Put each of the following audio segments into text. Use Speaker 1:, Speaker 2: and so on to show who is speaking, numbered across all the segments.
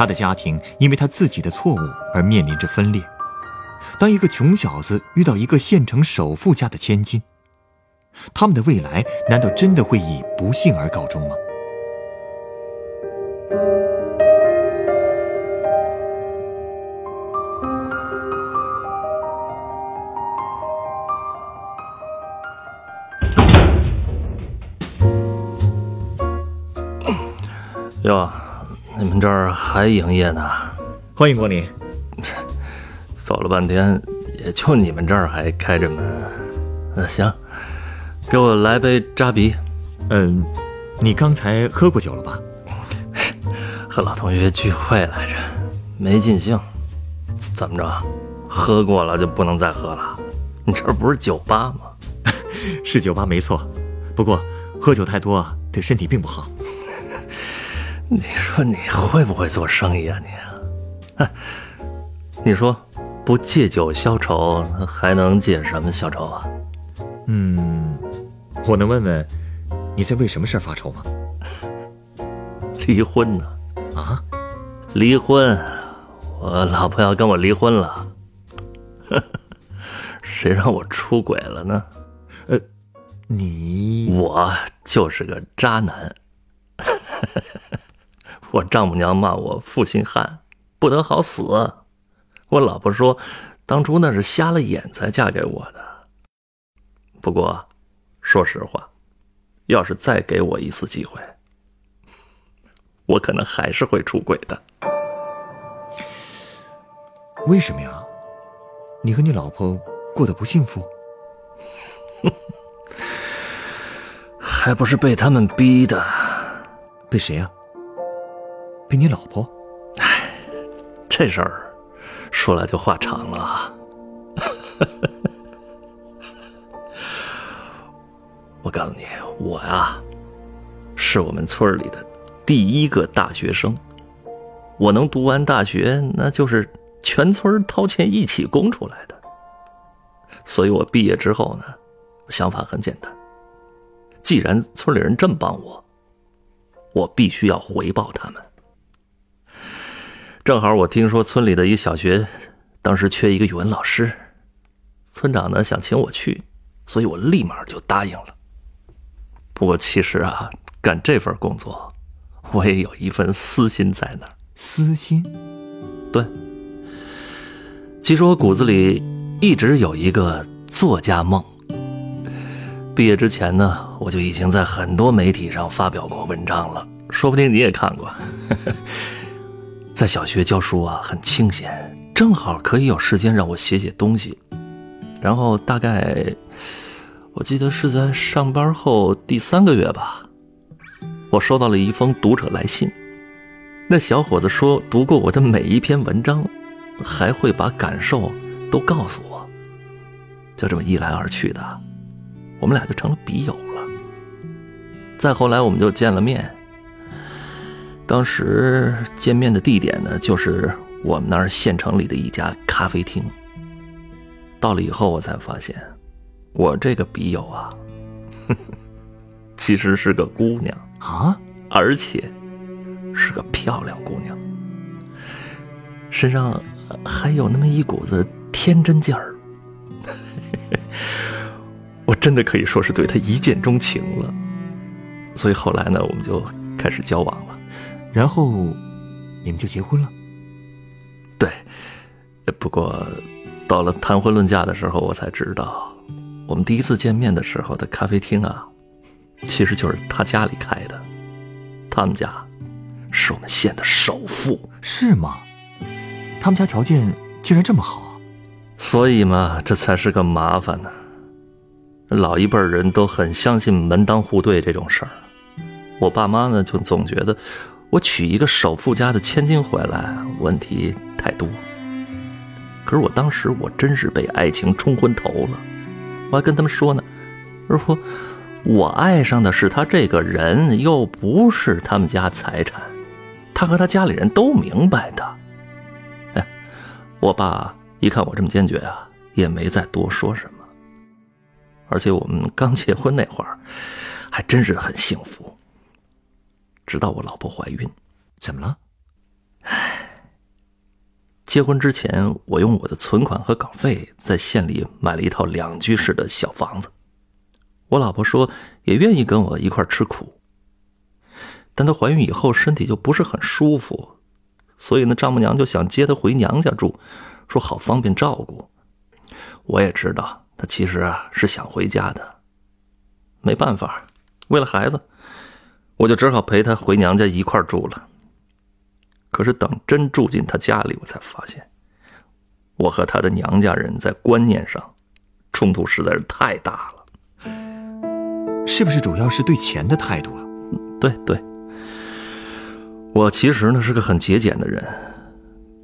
Speaker 1: 他的家庭因为他自己的错误而面临着分裂。当一个穷小子遇到一个县城首富家的千金，他们的未来难道真的会以不幸而告终吗？
Speaker 2: 们这儿还营业呢？
Speaker 1: 欢迎光临。
Speaker 2: 走了半天，也就你们这儿还开着门。那行，给我来杯扎啤。
Speaker 1: 嗯，你刚才喝过酒了吧？
Speaker 2: 和老同学聚会来着，没尽兴。怎么着？喝过了就不能再喝了？你这不是酒吧吗？
Speaker 1: 是酒吧没错，不过喝酒太多对身体并不好。
Speaker 2: 你说你会不会做生意啊你啊？你说不借酒消愁，还能借什么消愁啊？
Speaker 1: 嗯，我能问问你在为什么事儿发愁吗？
Speaker 2: 离婚呢？
Speaker 1: 啊？
Speaker 2: 离婚？我老婆要跟我离婚了。谁让我出轨了呢？
Speaker 1: 呃，你
Speaker 2: 我就是个渣男。我丈母娘骂我负心汉，不得好死。我老婆说，当初那是瞎了眼才嫁给我的。不过，说实话，要是再给我一次机会，我可能还是会出轨的。
Speaker 1: 为什么呀？你和你老婆过得不幸福？
Speaker 2: 还不是被他们逼的。
Speaker 1: 被谁呀？被你老婆？
Speaker 2: 哎，这事儿说来就话长了。我告诉你，我呀，是我们村里的第一个大学生。我能读完大学，那就是全村掏钱一起供出来的。所以我毕业之后呢，想法很简单：既然村里人这么帮我，我必须要回报他们。正好我听说村里的一小学，当时缺一个语文老师，村长呢想请我去，所以我立马就答应了。不过其实啊，干这份工作，我也有一份私心在那儿。
Speaker 1: 私心？
Speaker 2: 对。其实我骨子里一直有一个作家梦。毕业之前呢，我就已经在很多媒体上发表过文章了，说不定你也看过。在小学教书啊，很清闲，正好可以有时间让我写写东西。然后大概，我记得是在上班后第三个月吧，我收到了一封读者来信。那小伙子说读过我的每一篇文章，还会把感受都告诉我。就这么一来二去的，我们俩就成了笔友了。再后来，我们就见了面。当时见面的地点呢，就是我们那儿县城里的一家咖啡厅。到了以后，我才发现，我这个笔友啊，其实是个姑娘
Speaker 1: 啊，
Speaker 2: 而且是个漂亮姑娘，身上还有那么一股子天真劲儿。我真的可以说是对她一见钟情了。所以后来呢，我们就开始交往了。
Speaker 1: 然后，你们就结婚了。
Speaker 2: 对，不过到了谈婚论嫁的时候，我才知道，我们第一次见面的时候的咖啡厅啊，其实就是他家里开的。他们家是我们县的首富，
Speaker 1: 是吗？他们家条件竟然这么好，
Speaker 2: 所以嘛，这才是个麻烦呢。老一辈人都很相信门当户对这种事儿，我爸妈呢就总觉得。我娶一个首富家的千金回来，问题太多。可是我当时我真是被爱情冲昏头了，我还跟他们说呢，我说我爱上的是他这个人，又不是他们家财产，他和他家里人都明白的。哎，我爸一看我这么坚决啊，也没再多说什么。而且我们刚结婚那会儿，还真是很幸福。直到我老婆怀孕，
Speaker 1: 怎么了？
Speaker 2: 唉，结婚之前，我用我的存款和稿费在县里买了一套两居室的小房子。我老婆说也愿意跟我一块吃苦，但她怀孕以后身体就不是很舒服，所以呢，丈母娘就想接她回娘家住，说好方便照顾。我也知道她其实啊是想回家的，没办法，为了孩子。我就只好陪她回娘家一块住了。可是等真住进她家里，我才发现，我和她的娘家人在观念上冲突实在是太大了。
Speaker 1: 是不是主要是对钱的态度啊？
Speaker 2: 对对，我其实呢是个很节俭的人，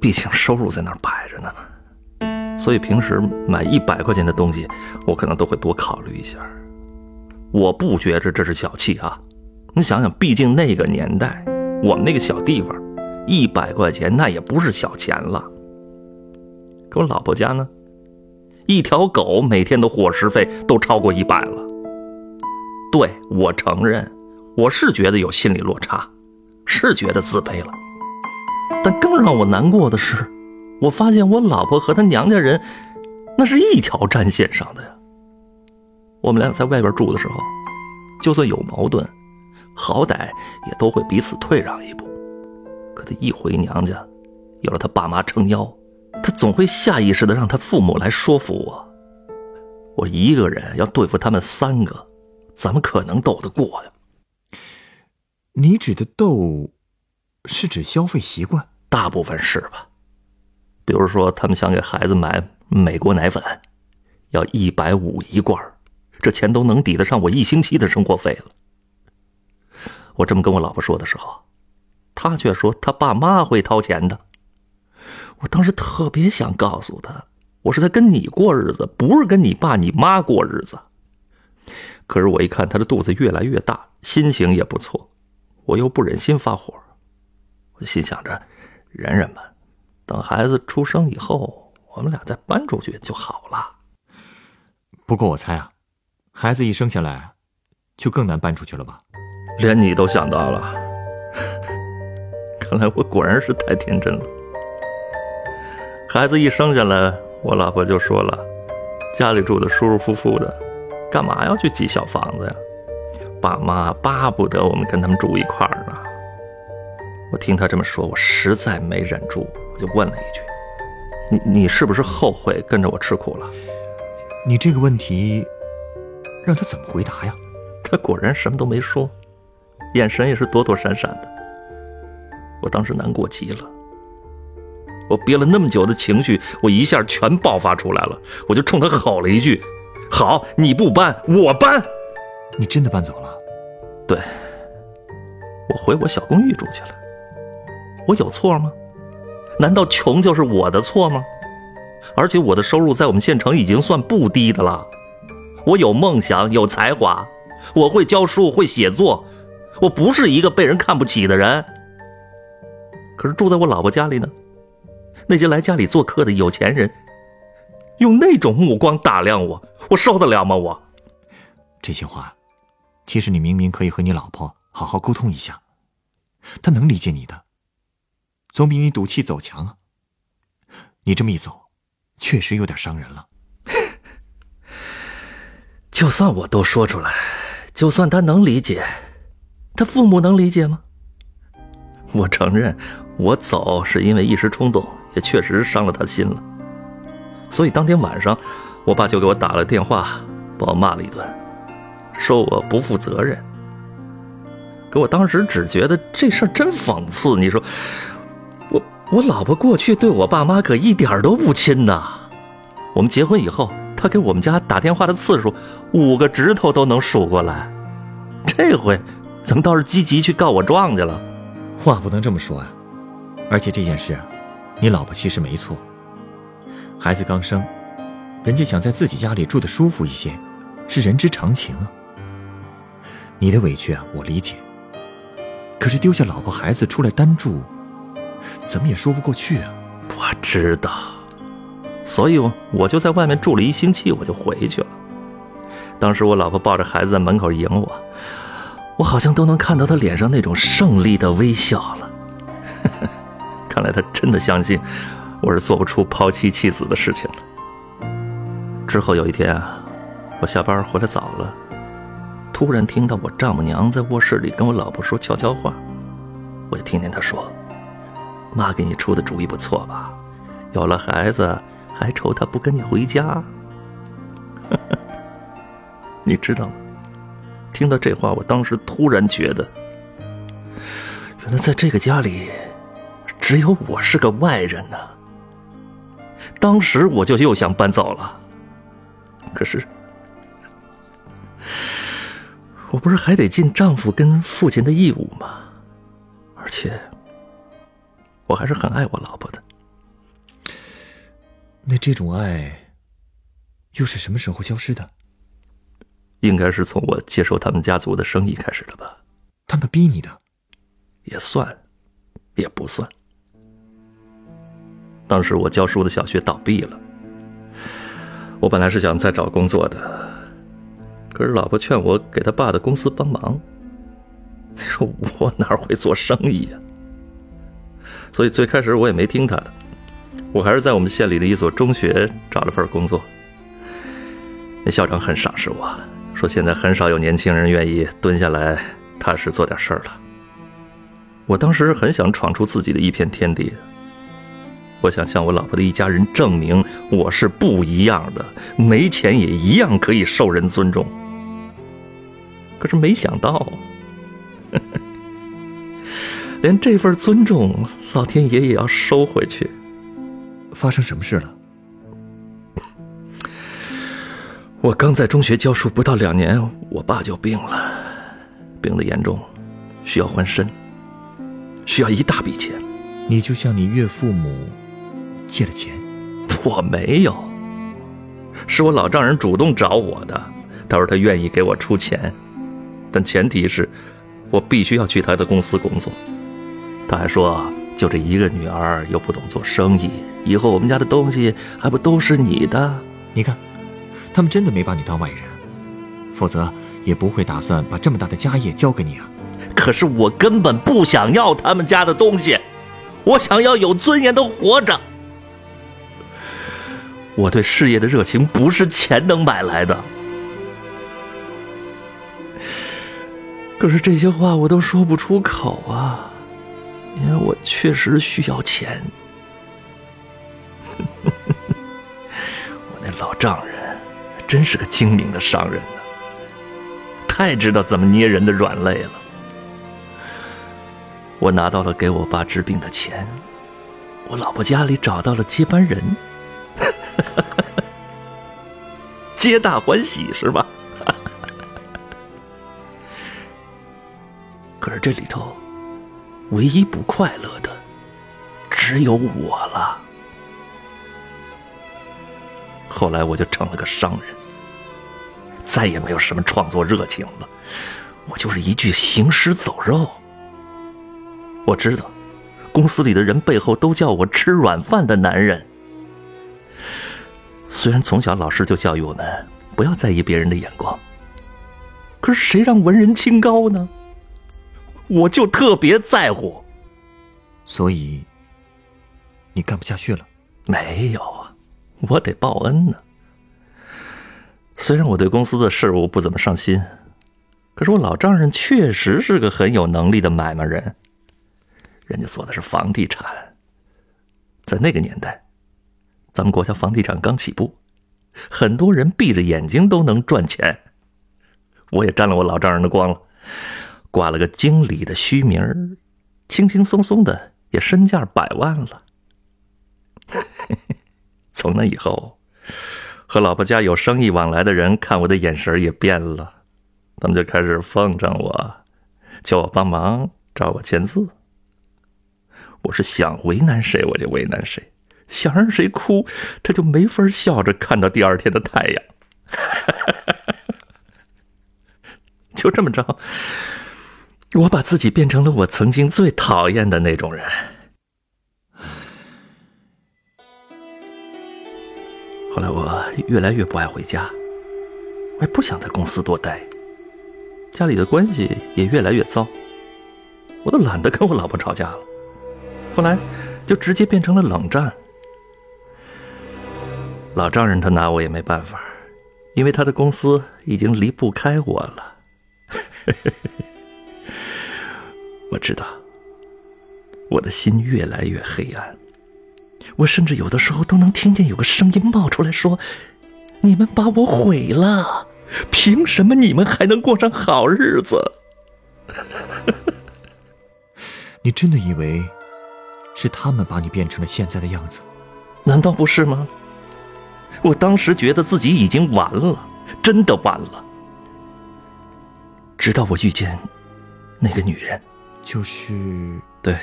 Speaker 2: 毕竟收入在那儿摆着呢，所以平时买一百块钱的东西，我可能都会多考虑一下。我不觉着这是小气啊。你想想，毕竟那个年代，我们那个小地方，一百块钱那也不是小钱了。可我老婆家呢，一条狗每天的伙食费都超过一百了。对我承认，我是觉得有心理落差，是觉得自卑了。但更让我难过的是，我发现我老婆和她娘家人，那是一条战线上的呀。我们俩在外边住的时候，就算有矛盾。好歹也都会彼此退让一步，可他一回娘家，有了他爸妈撑腰，他总会下意识的让他父母来说服我。我一个人要对付他们三个，怎么可能斗得过呀？
Speaker 1: 你指的斗，是指消费习惯？
Speaker 2: 大部分是吧？比如说，他们想给孩子买美国奶粉，要一百五一罐，这钱都能抵得上我一星期的生活费了。我这么跟我老婆说的时候，她却说她爸妈会掏钱的。我当时特别想告诉她，我是在跟你过日子，不是跟你爸你妈过日子。可是我一看她的肚子越来越大，心情也不错，我又不忍心发火，我心想着忍忍吧，等孩子出生以后，我们俩再搬出去就好了。
Speaker 1: 不过我猜啊，孩子一生下来，就更难搬出去了吧？
Speaker 2: 连你都想到了，看来我果然是太天真了。孩子一生下来，我老婆就说了：“家里住的舒舒服服的，干嘛要去挤小房子呀？”爸妈巴不得我们跟他们住一块儿呢。我听他这么说，我实在没忍住，我就问了一句：“你你是不是后悔跟着我吃苦了？”
Speaker 1: 你这个问题让他怎么回答呀？
Speaker 2: 他果然什么都没说。眼神也是躲躲闪闪的，我当时难过极了。我憋了那么久的情绪，我一下全爆发出来了。我就冲他吼了一句：“好，你不搬，我搬。”
Speaker 1: 你真的搬走了？
Speaker 2: 对，我回我小公寓住去了。我有错吗？难道穷就是我的错吗？而且我的收入在我们县城已经算不低的了。我有梦想，有才华，我会教书，会写作。我不是一个被人看不起的人，可是住在我老婆家里呢，那些来家里做客的有钱人，用那种目光打量我，我受得了吗？我
Speaker 1: 这些话，其实你明明可以和你老婆好好沟通一下，她能理解你的，总比你赌气走强啊。你这么一走，确实有点伤人了。
Speaker 2: 就算我都说出来，就算他能理解。他父母能理解吗？我承认，我走是因为一时冲动，也确实伤了他心了。所以当天晚上，我爸就给我打了电话，把我骂了一顿，说我不负责任。可我当时只觉得这事儿真讽刺。你说，我我老婆过去对我爸妈可一点都不亲呐。我们结婚以后，他给我们家打电话的次数，五个指头都能数过来。这回。怎么倒是积极去告我状去了？
Speaker 1: 话不能这么说啊！而且这件事，你老婆其实没错。孩子刚生，人家想在自己家里住的舒服一些，是人之常情啊。你的委屈啊，我理解。可是丢下老婆孩子出来单住，怎么也说不过去啊。
Speaker 2: 我知道，所以我就在外面住了一星期，我就回去了。当时我老婆抱着孩子在门口迎我。我好像都能看到他脸上那种胜利的微笑了。看来他真的相信我是做不出抛妻弃子的事情了。之后有一天啊，我下班回来早了，突然听到我丈母娘在卧室里跟我老婆说悄悄话，我就听见她说：“妈给你出的主意不错吧？有了孩子还愁他不跟你回家？” 你知道吗？听到这话，我当时突然觉得，原来在这个家里，只有我是个外人呢。当时我就又想搬走了，可是，我不是还得尽丈夫跟父亲的义务吗？而且，我还是很爱我老婆的。
Speaker 1: 那这种爱，又是什么时候消失的？
Speaker 2: 应该是从我接手他们家族的生意开始的吧？
Speaker 1: 他们逼你的，
Speaker 2: 也算，也不算。当时我教书的小学倒闭了，我本来是想再找工作的，可是老婆劝我给他爸的公司帮忙。你 说我哪会做生意呀？所以最开始我也没听他的，我还是在我们县里的一所中学找了份工作。那校长很赏识我。说现在很少有年轻人愿意蹲下来踏实做点事儿了。我当时很想闯出自己的一片天地，我想向我老婆的一家人证明我是不一样的，没钱也一样可以受人尊重。可是没想到，连这份尊重，老天爷也要收回去。
Speaker 1: 发生什么事了？
Speaker 2: 我刚在中学教书不到两年，我爸就病了，病得严重，需要换肾，需要一大笔钱。
Speaker 1: 你就向你岳父母借了钱？
Speaker 2: 我没有，是我老丈人主动找我的。他说他愿意给我出钱，但前提是，我必须要去他的公司工作。他还说，就这一个女儿又不懂做生意，以后我们家的东西还不都是你的？
Speaker 1: 你看。他们真的没把你当外人，否则也不会打算把这么大的家业交给你啊。
Speaker 2: 可是我根本不想要他们家的东西，我想要有尊严的活着。我对事业的热情不是钱能买来的。可是这些话我都说不出口啊，因为我确实需要钱。我那老丈人。真是个精明的商人呢，太知道怎么捏人的软肋了。我拿到了给我爸治病的钱，我老婆家里找到了接班人，皆大欢喜是吧？可是这里头，唯一不快乐的，只有我了。后来我就成了个商人。再也没有什么创作热情了，我就是一具行尸走肉。我知道，公司里的人背后都叫我吃软饭的男人。虽然从小老师就教育我们不要在意别人的眼光，可是谁让文人清高呢？我就特别在乎。
Speaker 1: 所以，你干不下去了？
Speaker 2: 没有啊，我得报恩呢。虽然我对公司的事务不怎么上心，可是我老丈人确实是个很有能力的买卖人。人家做的是房地产，在那个年代，咱们国家房地产刚起步，很多人闭着眼睛都能赚钱。我也沾了我老丈人的光了，挂了个经理的虚名儿轻轻松松的也身价百万了。从那以后。和老婆家有生意往来的人看我的眼神也变了，他们就开始奉承我，叫我帮忙找我签字。我是想为难谁我就为难谁，想让谁哭他就没法笑着看到第二天的太阳。就这么着，我把自己变成了我曾经最讨厌的那种人。后来我越来越不爱回家，我也不想在公司多待，家里的关系也越来越糟，我都懒得跟我老婆吵架了。后来就直接变成了冷战。老丈人他拿我也没办法，因为他的公司已经离不开我了。我知道，我的心越来越黑暗。我甚至有的时候都能听见有个声音冒出来说：“你们把我毁了，凭什么你们还能过上好日子？”
Speaker 1: 你真的以为是他们把你变成了现在的样子？
Speaker 2: 难道不是吗？我当时觉得自己已经完了，真的完了。直到我遇见那个女人，
Speaker 1: 就是
Speaker 2: 对，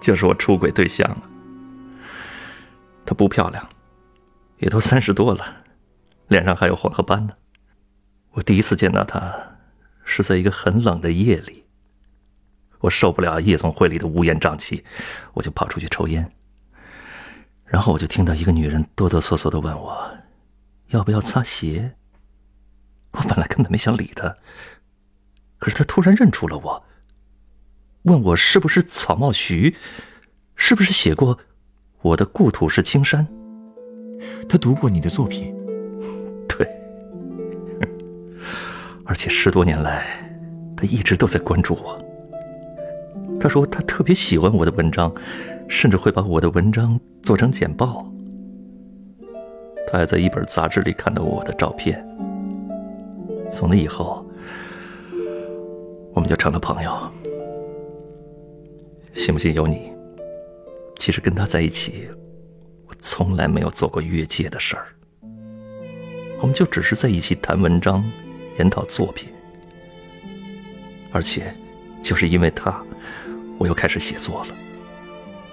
Speaker 2: 就是我出轨对象了。她不漂亮，也都三十多了，脸上还有黄褐斑呢。我第一次见到她，是在一个很冷的夜里。我受不了夜总会里的乌烟瘴气，我就跑出去抽烟。然后我就听到一个女人哆哆嗦嗦的问我，要不要擦鞋。我本来根本没想理她。可是他突然认出了我，问我是不是草帽徐，是不是写过“我的故土是青山”。
Speaker 1: 他读过你的作品，
Speaker 2: 对，而且十多年来，他一直都在关注我。他说他特别喜欢我的文章，甚至会把我的文章做成简报。他还在一本杂志里看到我的照片。从那以后。我们就成了朋友，信不信由你。其实跟他在一起，我从来没有做过越界的事儿。我们就只是在一起谈文章、研讨作品，而且就是因为他，我又开始写作了。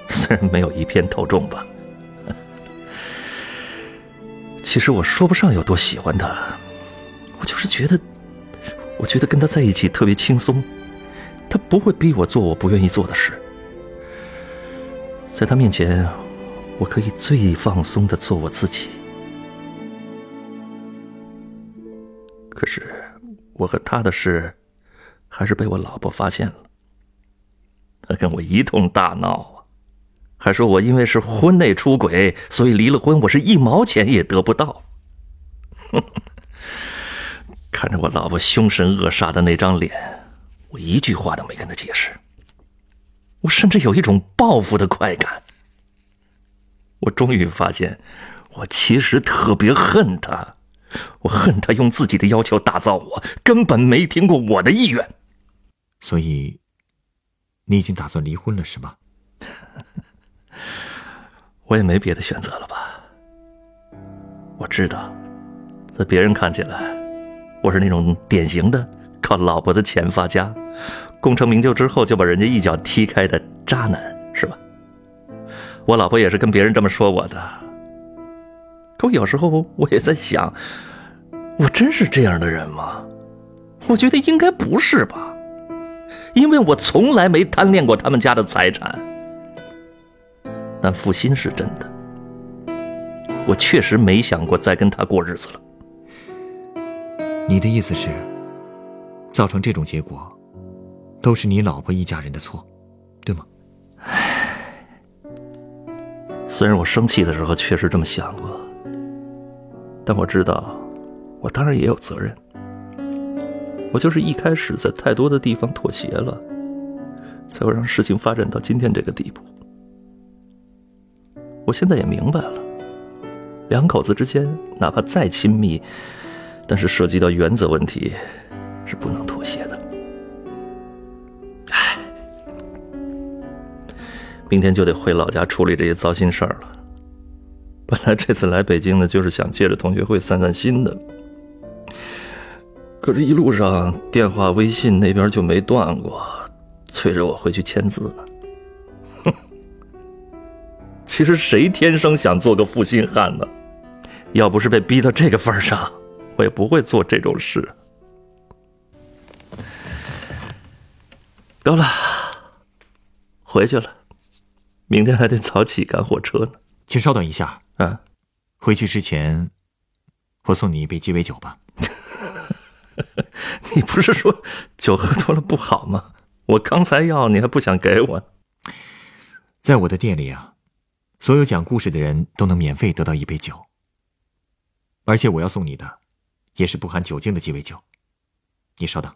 Speaker 2: 虽然没有一篇投中吧。其实我说不上有多喜欢他，我就是觉得。我觉得跟他在一起特别轻松，他不会逼我做我不愿意做的事，在他面前，我可以最放松的做我自己。可是，我和他的事，还是被我老婆发现了。他跟我一通大闹啊，还说我因为是婚内出轨，所以离了婚，我是一毛钱也得不到。看着我老婆凶神恶煞的那张脸，我一句话都没跟她解释。我甚至有一种报复的快感。我终于发现，我其实特别恨他，我恨他用自己的要求打造我，根本没听过我的意愿。
Speaker 1: 所以，你已经打算离婚了，是吧？
Speaker 2: 我也没别的选择了吧。我知道，在别人看起来。我是那种典型的靠老婆的钱发家，功成名就之后就把人家一脚踢开的渣男，是吧？我老婆也是跟别人这么说我的。可我有时候我也在想，我真是这样的人吗？我觉得应该不是吧，因为我从来没贪恋过他们家的财产。但负心是真的，我确实没想过再跟他过日子了。
Speaker 1: 你的意思是，造成这种结果，都是你老婆一家人的错，对吗？
Speaker 2: 唉，虽然我生气的时候确实这么想过，但我知道，我当然也有责任。我就是一开始在太多的地方妥协了，才会让事情发展到今天这个地步。我现在也明白了，两口子之间哪怕再亲密。但是涉及到原则问题，是不能妥协的。唉，明天就得回老家处理这些糟心事儿了。本来这次来北京呢，就是想借着同学会散散心的。可这一路上电话、微信那边就没断过，催着我回去签字呢。哼，其实谁天生想做个负心汉呢？要不是被逼到这个份上，我也不会做这种事。够了，回去了，明天还得早起赶火车呢。
Speaker 1: 请稍等一下
Speaker 2: 啊，
Speaker 1: 回去之前，我送你一杯鸡尾酒吧。
Speaker 2: 你不是说酒喝多了不好吗？我刚才要你还不想给我？
Speaker 1: 在我的店里啊，所有讲故事的人都能免费得到一杯酒，而且我要送你的，也是不含酒精的鸡尾酒。你稍等。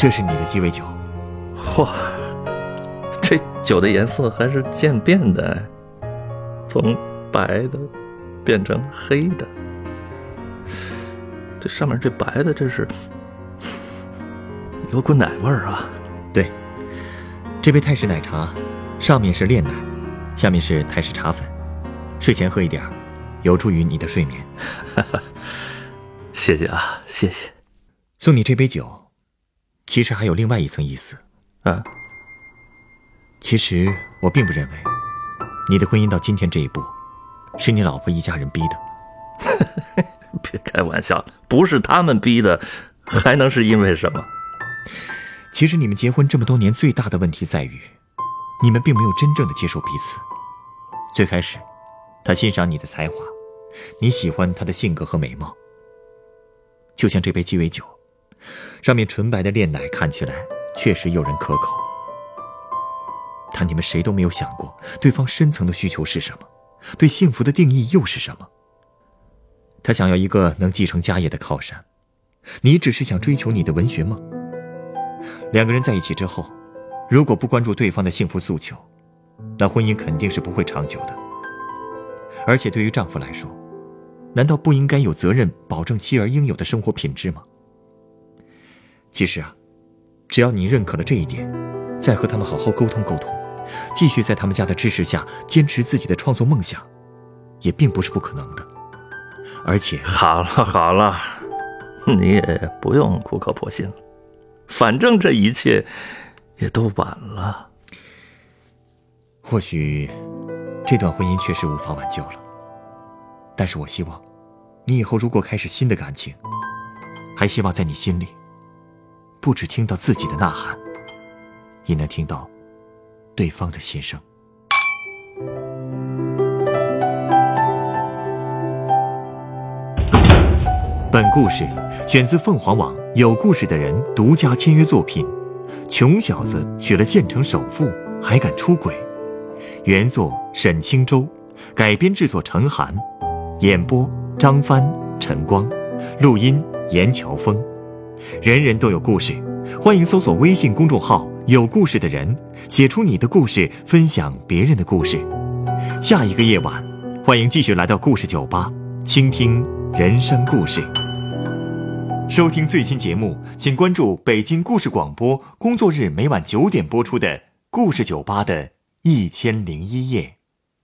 Speaker 1: 这是你的鸡尾酒，
Speaker 2: 嚯，这酒的颜色还是渐变的，从白的变成黑的。这上面这白的，这是有股奶味儿啊！
Speaker 1: 对，这杯泰式奶茶上面是炼奶，下面是泰式茶粉，睡前喝一点，有助于你的睡眠。
Speaker 2: 谢谢啊，谢谢。
Speaker 1: 送你这杯酒。其实还有另外一层意思，
Speaker 2: 啊。
Speaker 1: 其实我并不认为，你的婚姻到今天这一步，是你老婆一家人逼的。
Speaker 2: 别开玩笑了，不是他们逼的，还能是因为什么？
Speaker 1: 其实你们结婚这么多年，最大的问题在于，你们并没有真正的接受彼此。最开始，他欣赏你的才华，你喜欢他的性格和美貌。就像这杯鸡尾酒。上面纯白的炼奶看起来确实诱人可口，但你们谁都没有想过对方深层的需求是什么，对幸福的定义又是什么？他想要一个能继承家业的靠山，你只是想追求你的文学梦。两个人在一起之后，如果不关注对方的幸福诉求，那婚姻肯定是不会长久的。而且对于丈夫来说，难道不应该有责任保证妻儿应有的生活品质吗？其实啊，只要你认可了这一点，再和他们好好沟通沟通，继续在他们家的支持下坚持自己的创作梦想，也并不是不可能的。而且，
Speaker 2: 好了好了，你也不用苦口婆心了，反正这一切也都晚了。
Speaker 1: 或许这段婚姻确实无法挽救了，但是我希望，你以后如果开始新的感情，还希望在你心里。不只听到自己的呐喊，也能听到对方的心声。本故事选自凤凰网有故事的人独家签约作品，《穷小子娶了县城首富还敢出轨》，原作沈清舟，改编制作陈寒，演播张帆、陈光，录音严乔峰。人人都有故事，欢迎搜索微信公众号“有故事的人”，写出你的故事，分享别人的故事。下一个夜晚，欢迎继续来到故事酒吧，倾听人生故事。收听最新节目，请关注北京故事广播，工作日每晚九点播出的《故事酒吧》的一千零一夜。